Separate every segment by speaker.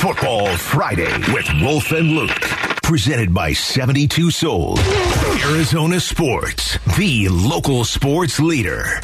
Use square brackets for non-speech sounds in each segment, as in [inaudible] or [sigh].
Speaker 1: Football Friday with Wolf and Luke. Presented by 72SOLD. Arizona Sports, the local sports leader.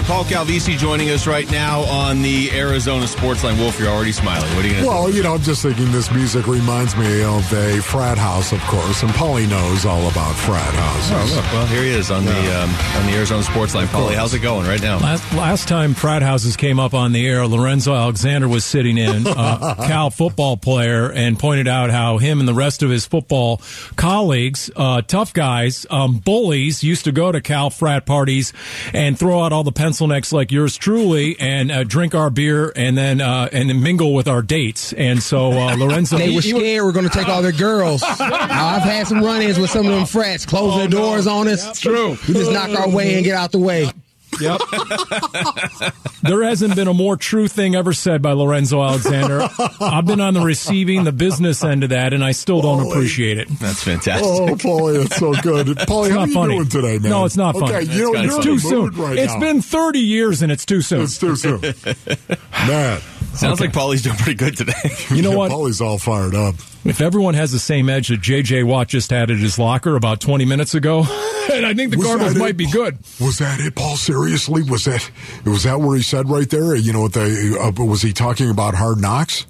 Speaker 2: Right, Paul Calvisi joining us right now on the Arizona Sports Line. Wolf, you're already smiling. What are you going to
Speaker 3: Well, you know, I'm just thinking this music reminds me of a frat house, of course, and Paulie knows all about frat houses.
Speaker 2: Oh, look. Well, here he is on the um, on the Arizona Sports Line. Paulie, how's it going right now?
Speaker 4: Last, last time frat houses came up on the air, Lorenzo Alexander was sitting in, [laughs] uh, Cal football player, and pointed out how him and the rest of his football colleagues, uh, tough guys, um, bullies, used to go to Cal frat parties and throw out all the pencil necks like yours truly and uh, drink our beer and then uh, and then mingle with our dates. And so uh, [laughs] Lorenzo,
Speaker 5: They
Speaker 4: he
Speaker 5: were scared we're going to take all their girls. [laughs] I've had some run-ins with some of them frats, close their doors on us.
Speaker 4: True.
Speaker 5: We just knock our way and get out the way.
Speaker 4: Yep. there hasn't been a more true thing ever said by Lorenzo Alexander. I've been on the receiving, the business end of that, and I still don't appreciate it.
Speaker 2: That's fantastic.
Speaker 3: Oh, Paulie, it's so good. Paulie,
Speaker 4: It's
Speaker 3: how
Speaker 4: not
Speaker 3: you
Speaker 4: funny.
Speaker 3: doing today, man?
Speaker 4: No, it's not funny.
Speaker 3: Okay, you know,
Speaker 2: kinda
Speaker 3: you're
Speaker 4: It's too soon.
Speaker 3: right
Speaker 4: It's
Speaker 3: now.
Speaker 4: been 30 years and it's too soon.
Speaker 3: It's too soon. [laughs] man,
Speaker 2: Sounds like Paulie's doing pretty good today. [laughs]
Speaker 4: You know what?
Speaker 3: Paulie's all fired up.
Speaker 4: If everyone has the same edge that J.J. Watt just had at his locker about 20 minutes ago, and I think the
Speaker 3: Was
Speaker 4: Cardinals
Speaker 3: that it?
Speaker 4: might be good.
Speaker 3: Was that it, Paul? Seriously, was that was that where he said right there? You know what? They uh, was he talking about hard knocks?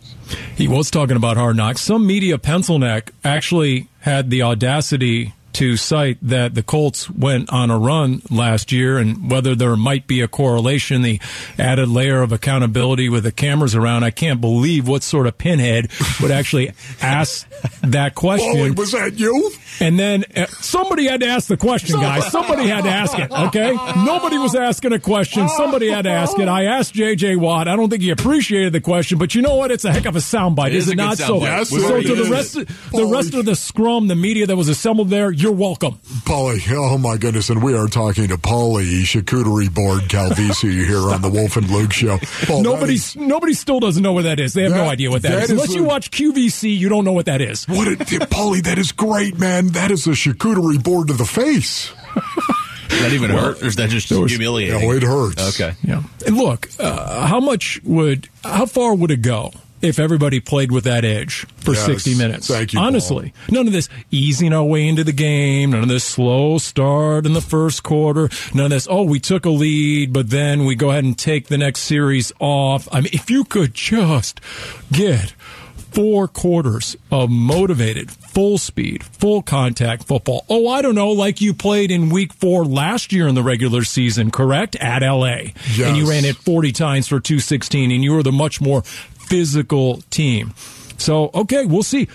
Speaker 4: He was talking about hard knocks. Some media pencil neck actually had the audacity to cite that the Colts went on a run last year and whether there might be a correlation, the added layer of accountability with the cameras around. I can't believe what sort of pinhead would actually ask that question.
Speaker 3: Paulie, was that you?
Speaker 4: And then uh, somebody had to ask the question, guys. Somebody had to ask it, okay? Nobody was asking a question. Somebody had to ask it. I asked J.J. Watt. I don't think he appreciated the question, but you know what? It's a heck of a soundbite,
Speaker 2: It is
Speaker 4: is it
Speaker 2: good
Speaker 4: not? So.
Speaker 2: Yes,
Speaker 4: so to the rest, of, the rest of the scrum, the media that was assembled there, you're welcome.
Speaker 3: Paulie, oh my goodness, and we are talking to Paulie Charcuterie Board Calvisi [laughs] here on the Wolf and Luke Show. Paul,
Speaker 4: Nobody,
Speaker 3: that is-
Speaker 4: nobody still doesn't know what that is. They have no idea what that,
Speaker 3: that
Speaker 4: is.
Speaker 3: is
Speaker 4: Unless you watch QVC, you don't know what that is.
Speaker 3: what, it, Paulie? That is great, man. That is a charcuterie board to the face.
Speaker 2: Does that even hurt, or is that just humiliating?
Speaker 3: No, it hurts.
Speaker 2: Okay.
Speaker 4: Yeah. And look, uh, how much would, how far would it go if everybody played with that edge for
Speaker 3: Yes.
Speaker 4: 60 minutes?
Speaker 3: Thank you, Paul.
Speaker 4: Honestly, none of this easing our way into the game, none of this slow start in the first quarter, none of this, oh, we took a lead, but then we go ahead and take the next series off. I mean, if you could just get four quarters of motivated, full speed, full contact football. Oh, I don't know, like you played in week four last year in the regular season, correct? At LA. Yes. And you ran it 40 times for 216, and you were the much more physical team. So, okay, we'll see.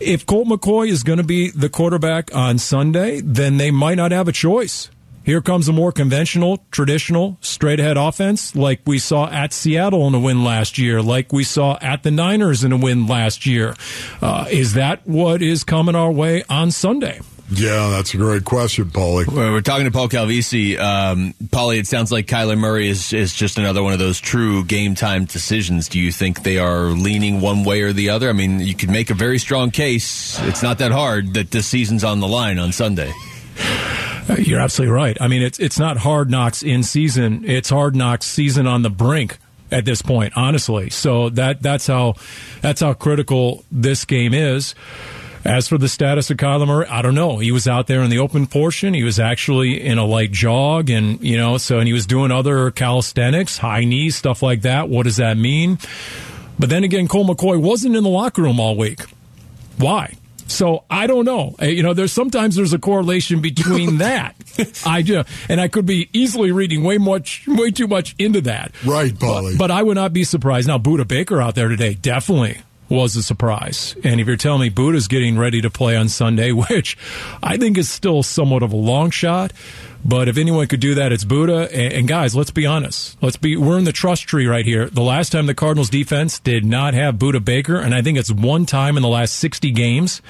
Speaker 4: If Colt McCoy is going to be the quarterback on Sunday, then they might not have a choice. Here comes a more conventional, traditional, straight ahead offense like we saw at Seattle in a win last year, like we saw at the Niners in a win last year. Uh, is that what is coming our way on Sunday?
Speaker 3: Yeah, that's a great question, Paulie.
Speaker 2: Well, We're talking to Paul Calvisi. Um, Paulie, it sounds like Kyler Murray is, is just another one of those true game time decisions. Do you think they are leaning one way or the other? I mean, you could make a very strong case. It's not that hard that this season's on the line on Sunday.
Speaker 4: Uh, You're absolutely right. I mean, it's it's not hard knocks in season; it's hard knocks season on the brink at this point. Honestly, so that that's how that's how critical this game is. As for the status of Kyler Murray, I don't know. He was out there in the open portion. He was actually in a light jog, and you know, so and he was doing other calisthenics, high knees, stuff like that. What does that mean? But then again, Colt McCoy wasn't in the locker room all week. Why? So I don't know. Uh, You know, there's sometimes there's a correlation between [laughs] that. I do, and I could be easily reading way much, way too much into that.
Speaker 3: Right, Paulie.
Speaker 4: But, but I would not be surprised. Now, Budda Baker out there today definitely was a surprise. And if you're telling me Budda's getting ready to play on Sunday, [laughs] which I think is still somewhat of a long shot, but if anyone could do that, it's Budda. And, guys, let's be honest. Let's be, we're in the trust tree right here. The last time the Cardinals defense did not have Budda Baker, and I think it's one time in the last 60 games,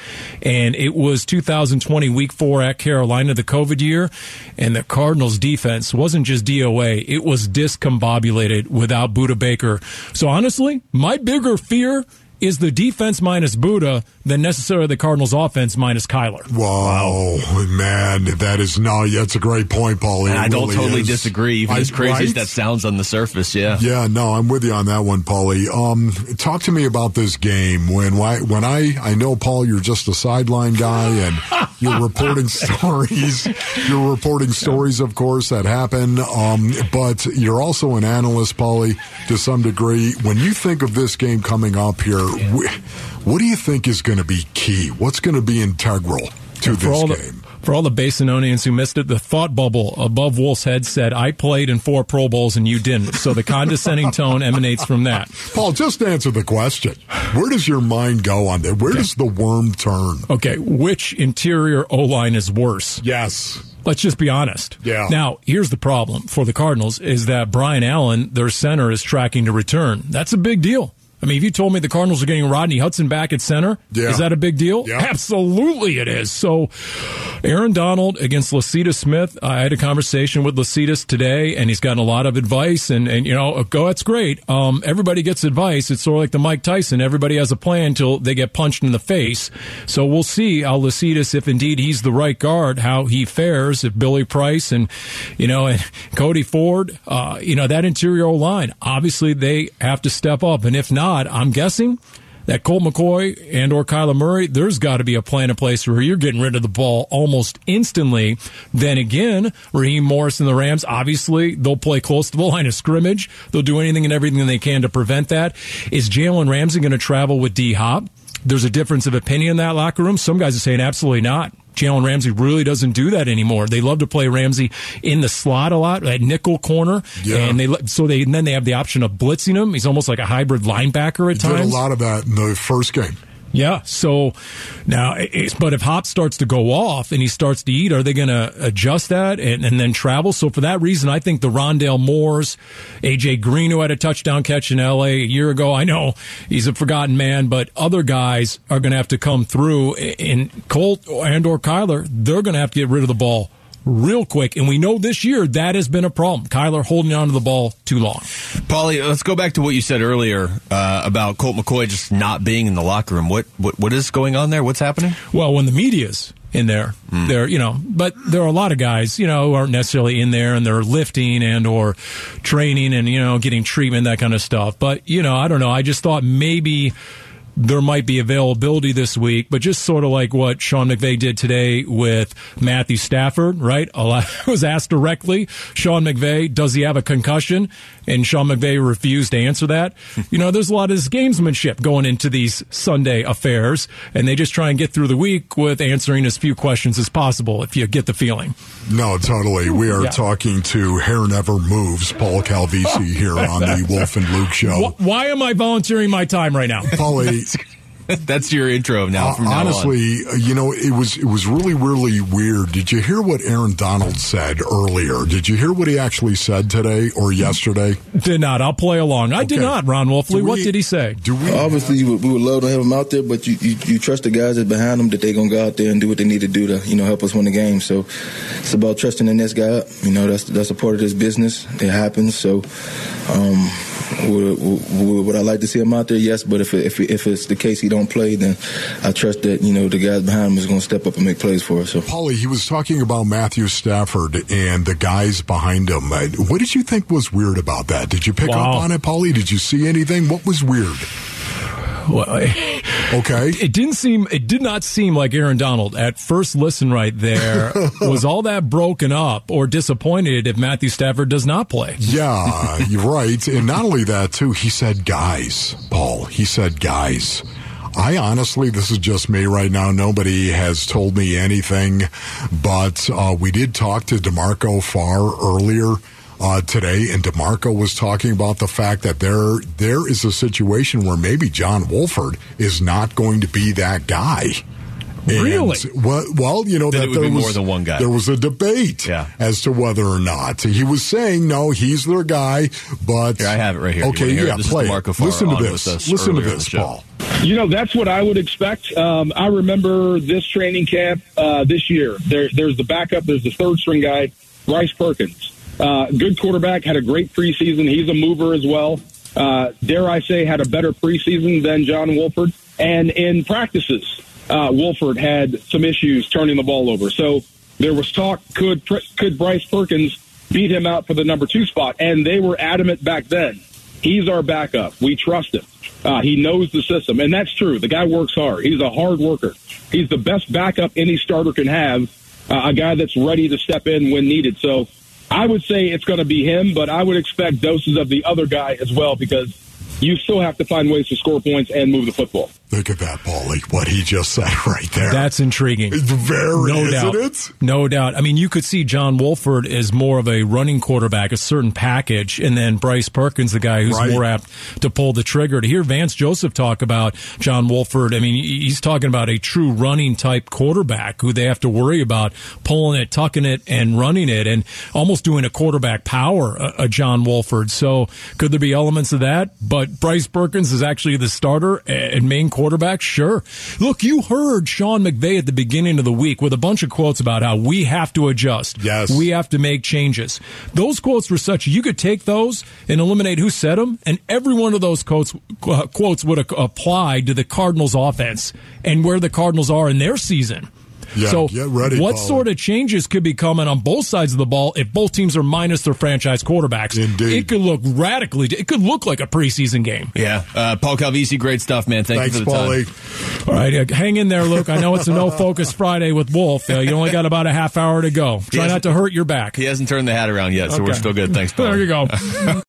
Speaker 4: and it was 2020 week four at Carolina, the COVID year, and the Cardinals defense wasn't just DOA, it was discombobulated without Budda Baker. So honestly, my bigger fear is the defense minus Budda than necessarily the Cardinals' offense minus Kyler.
Speaker 3: Wow, man, that is no. That's a great point, Paulie.
Speaker 2: And I don't
Speaker 3: really
Speaker 2: totally
Speaker 3: is.
Speaker 2: disagree, even
Speaker 3: I-
Speaker 2: as crazy as that sounds on the surface. Yeah.
Speaker 3: Yeah, no, I'm with you on that one, Paulie. Um, talk to me about this game. When why, when I I know Paul, you're just a sideline guy, and [laughs] you're reporting stories. You're reporting stories, of course, that happen. Um, but you're also an analyst, Paulie, to some degree. When you think of this game coming up here, wh- what do you think is going to be key? What's going to be integral to this game?
Speaker 4: the for all the Basinonians who missed it, the thought bubble above Wolf's head said, "I played in four Pro Bowls and you didn't." So the condescending [laughs] tone emanates from that.
Speaker 3: Paul, just answer the question. Where does your mind go on that? Where does the worm turn?
Speaker 4: Okay, which interior O line is worse?
Speaker 3: Yes.
Speaker 4: Let's just be honest.
Speaker 3: Yeah.
Speaker 4: Now, here's the problem for the Cardinals is that Brian Allen, their center, is tracking to return. That's a big deal. I mean, if you told me the Cardinals are getting Rodney Hudson back at center,
Speaker 3: Yeah.
Speaker 4: is that a big deal?
Speaker 3: Yeah.
Speaker 4: Absolutely it is. So, Aaron Donald against Lecitus Smith. I had a conversation with Lecitus today, and he's gotten a lot of advice. And, and you know, go, that's great. Um, everybody gets advice. It's sort of like the Mike Tyson. Everybody has a plan until they get punched in the face. So we'll see how Lecitus, if indeed he's the right guard, how he fares. If Billy Price and, you know, and Cody Ford, uh, you know, that interior line, obviously they have to step up. And if not, I'm guessing that Colt McCoy and or Kyler Murray, there's got to be a plan in place where you're getting rid of the ball almost instantly. Then again, Raheem Morris and the Rams, obviously, they'll play close to the line of scrimmage. They'll do anything and everything they can to prevent that. Is Jalen Ramsey going to travel with D Hop? There's a difference of opinion in that locker room. Some guys are saying absolutely not. Jalen Ramsey really doesn't do that anymore. They love to play Ramsey in the slot a lot, at nickel corner,
Speaker 3: Yeah.
Speaker 4: and they so they and then they have the option of blitzing him. He's almost like a hybrid linebacker at times.
Speaker 3: Did a lot of that in the first game.
Speaker 4: Yeah. So now, but if Hop starts to go off and he starts to eat, are they going to adjust that and, and then travel? So for that reason, I think the Rondale Moores, AJ Green, who had a touchdown catch in LA a year ago, I know he's a forgotten man, but other guys are going to have to come through. In Colt and or Kyler, they're going to have to get rid of the ball real quick. And we know this year that has been a problem. Kyler holding on to the ball too long.
Speaker 2: Paulie, let's go back to what you said earlier uh, about Colt McCoy just not being in the locker room. What, what what is going on there? What's happening?
Speaker 4: Well, when the media's in there, there, you know, but there are a lot of guys, you know, who aren't necessarily in there and they're lifting and or training and, you know, getting treatment, that kind of stuff. But, you know, I don't know. I just thought maybe there might be availability this week, but just sort of like what Sean McVay did today with Matthew Stafford, right? A lot [laughs] was asked directly, Sean McVay, does he have a concussion? And Sean McVay refused to answer that. You know, there's a lot of this gamesmanship going into these Sunday affairs, and they just try and get through the week with answering as few questions as possible, if you get the feeling.
Speaker 3: No, totally. We are
Speaker 4: Yeah.
Speaker 3: talking to Hair Never Moves, Paul Calvisi here on the [laughs] Wolf and Luke show.
Speaker 4: Wh- Why am I volunteering my time right now?
Speaker 3: Paulie, please. [laughs] [laughs]
Speaker 2: That's your intro now.
Speaker 3: uh,
Speaker 2: From now
Speaker 3: honestly, uh, you know, it was it was really really weird. Did you hear what Aaron Donald said earlier? Did you hear what he actually said today or yesterday?
Speaker 4: Did not. I'll play along. I did not, Ron Wolfley.
Speaker 3: Do
Speaker 4: what did he say?
Speaker 3: Do we?
Speaker 6: Obviously, you would, we would love to have him out there, but you, you, you trust the guys that behind them that they're gonna go out there and do what they need to do to you know help us win the game. So it's about trusting the next guy up. You know that's that's a part of this business. It happens. So um, would, would, would I like to see him out there? Yes, but if if if it's the case he don't play, then I trust that you know the guys behind him is gonna step up and make plays for us. So.
Speaker 3: Paulie, he was talking about Matthew Stafford and the guys behind him. Uh, What did you think was weird about that? Did you pick
Speaker 4: Wow.
Speaker 3: up on it, Paulie? Did you see anything? What was weird?
Speaker 4: Well,
Speaker 3: Okay. [laughs]
Speaker 4: it didn't seem it did not seem like Aaron Donald at first listen right there [laughs] was all that broken up or disappointed if Matthew Stafford does not play.
Speaker 3: Yeah, you're right. And not only that, too, he said guys, Paul. He said guys. I honestly, this is just me right now. Nobody has told me anything, but uh, we did talk to DeMarco Farr earlier uh, today, and DeMarco was talking about the fact that there there is a situation where maybe John Wolford is not going to be that guy. And,
Speaker 4: Really?
Speaker 3: well, well, you know
Speaker 2: That
Speaker 3: that,
Speaker 2: it would
Speaker 3: there
Speaker 2: be
Speaker 3: was
Speaker 2: more than one guy.
Speaker 3: There was a debate
Speaker 2: Yeah.
Speaker 3: as to whether or not he was saying no, he's their guy. But
Speaker 2: Here, I have it right here.
Speaker 3: Okay,
Speaker 2: wanna it?
Speaker 3: yeah,
Speaker 2: This
Speaker 3: play
Speaker 2: DeMarco
Speaker 3: Listen to this.
Speaker 2: with
Speaker 3: Listen to this. Paul.
Speaker 7: You know, that's what I would expect. Um, I remember this training camp uh, this year. There, there's the backup. There's the third string guy, Bryce Perkins. Uh, good quarterback. Had a great preseason. He's a mover as well. uh, dare I say, had a better preseason than John Wolford. And in practices, uh, Wolford had some issues turning the ball over. So there was talk could could Bryce Perkins beat him out for the number two spot, and they were adamant back then. He's our backup. We trust him. Uh, he knows the system, and that's true. The guy works hard. He's a hard worker. He's the best backup any starter can have. Uh, a guy that's ready to step in when needed. So I would say it's going to be him, but I would expect doses of the other guy as well because you still have to find ways to score points and move the football.
Speaker 3: Look at that, Paulie. What he just said [laughs] right there.
Speaker 4: That's intriguing.
Speaker 3: It's very,
Speaker 4: no doubt.
Speaker 3: It?
Speaker 4: No doubt. I mean, you could see John Wolford as more of a running quarterback, a certain package, and then Bryce Perkins, the guy who's right. more apt to pull the trigger. To hear Vance Joseph talk about John Wolford, I mean, he's talking about a true running type quarterback who they have to worry about pulling it, tucking it, and running it, and almost doing a quarterback power, a, a John Wolford. So could there be elements of that? But Bryce Perkins is actually the starter and main quarterback quarterback? Sure. Look, you heard Sean McVay at the beginning of the week with a bunch of quotes about how we have to adjust.
Speaker 3: Yes.
Speaker 4: We have to make changes. Those quotes were such, you could take those and eliminate who said them, and every one of those quotes, uh, quotes would apply to the Cardinals offense and where the Cardinals are in their season.
Speaker 3: Yeah,
Speaker 4: so,
Speaker 3: ready,
Speaker 4: what
Speaker 3: Paul.
Speaker 4: sort of changes could be coming on both sides of the ball if both teams are minus their franchise quarterbacks?
Speaker 3: Indeed.
Speaker 4: It could look radically, it could look like a preseason game.
Speaker 2: Yeah. Uh, Paul Calvisi, great stuff, man. Thank
Speaker 3: Thanks,
Speaker 2: you for the
Speaker 3: Paulie.
Speaker 2: time.
Speaker 4: All right, uh, hang in there, Luke. I know it's a no focus Friday with Wolf. Uh, you only got about a half hour to go. Try not to hurt your back.
Speaker 2: He hasn't turned the hat around yet, so
Speaker 4: Okay.
Speaker 2: we're still good. Thanks, [laughs] Paul.
Speaker 4: There you go. [laughs]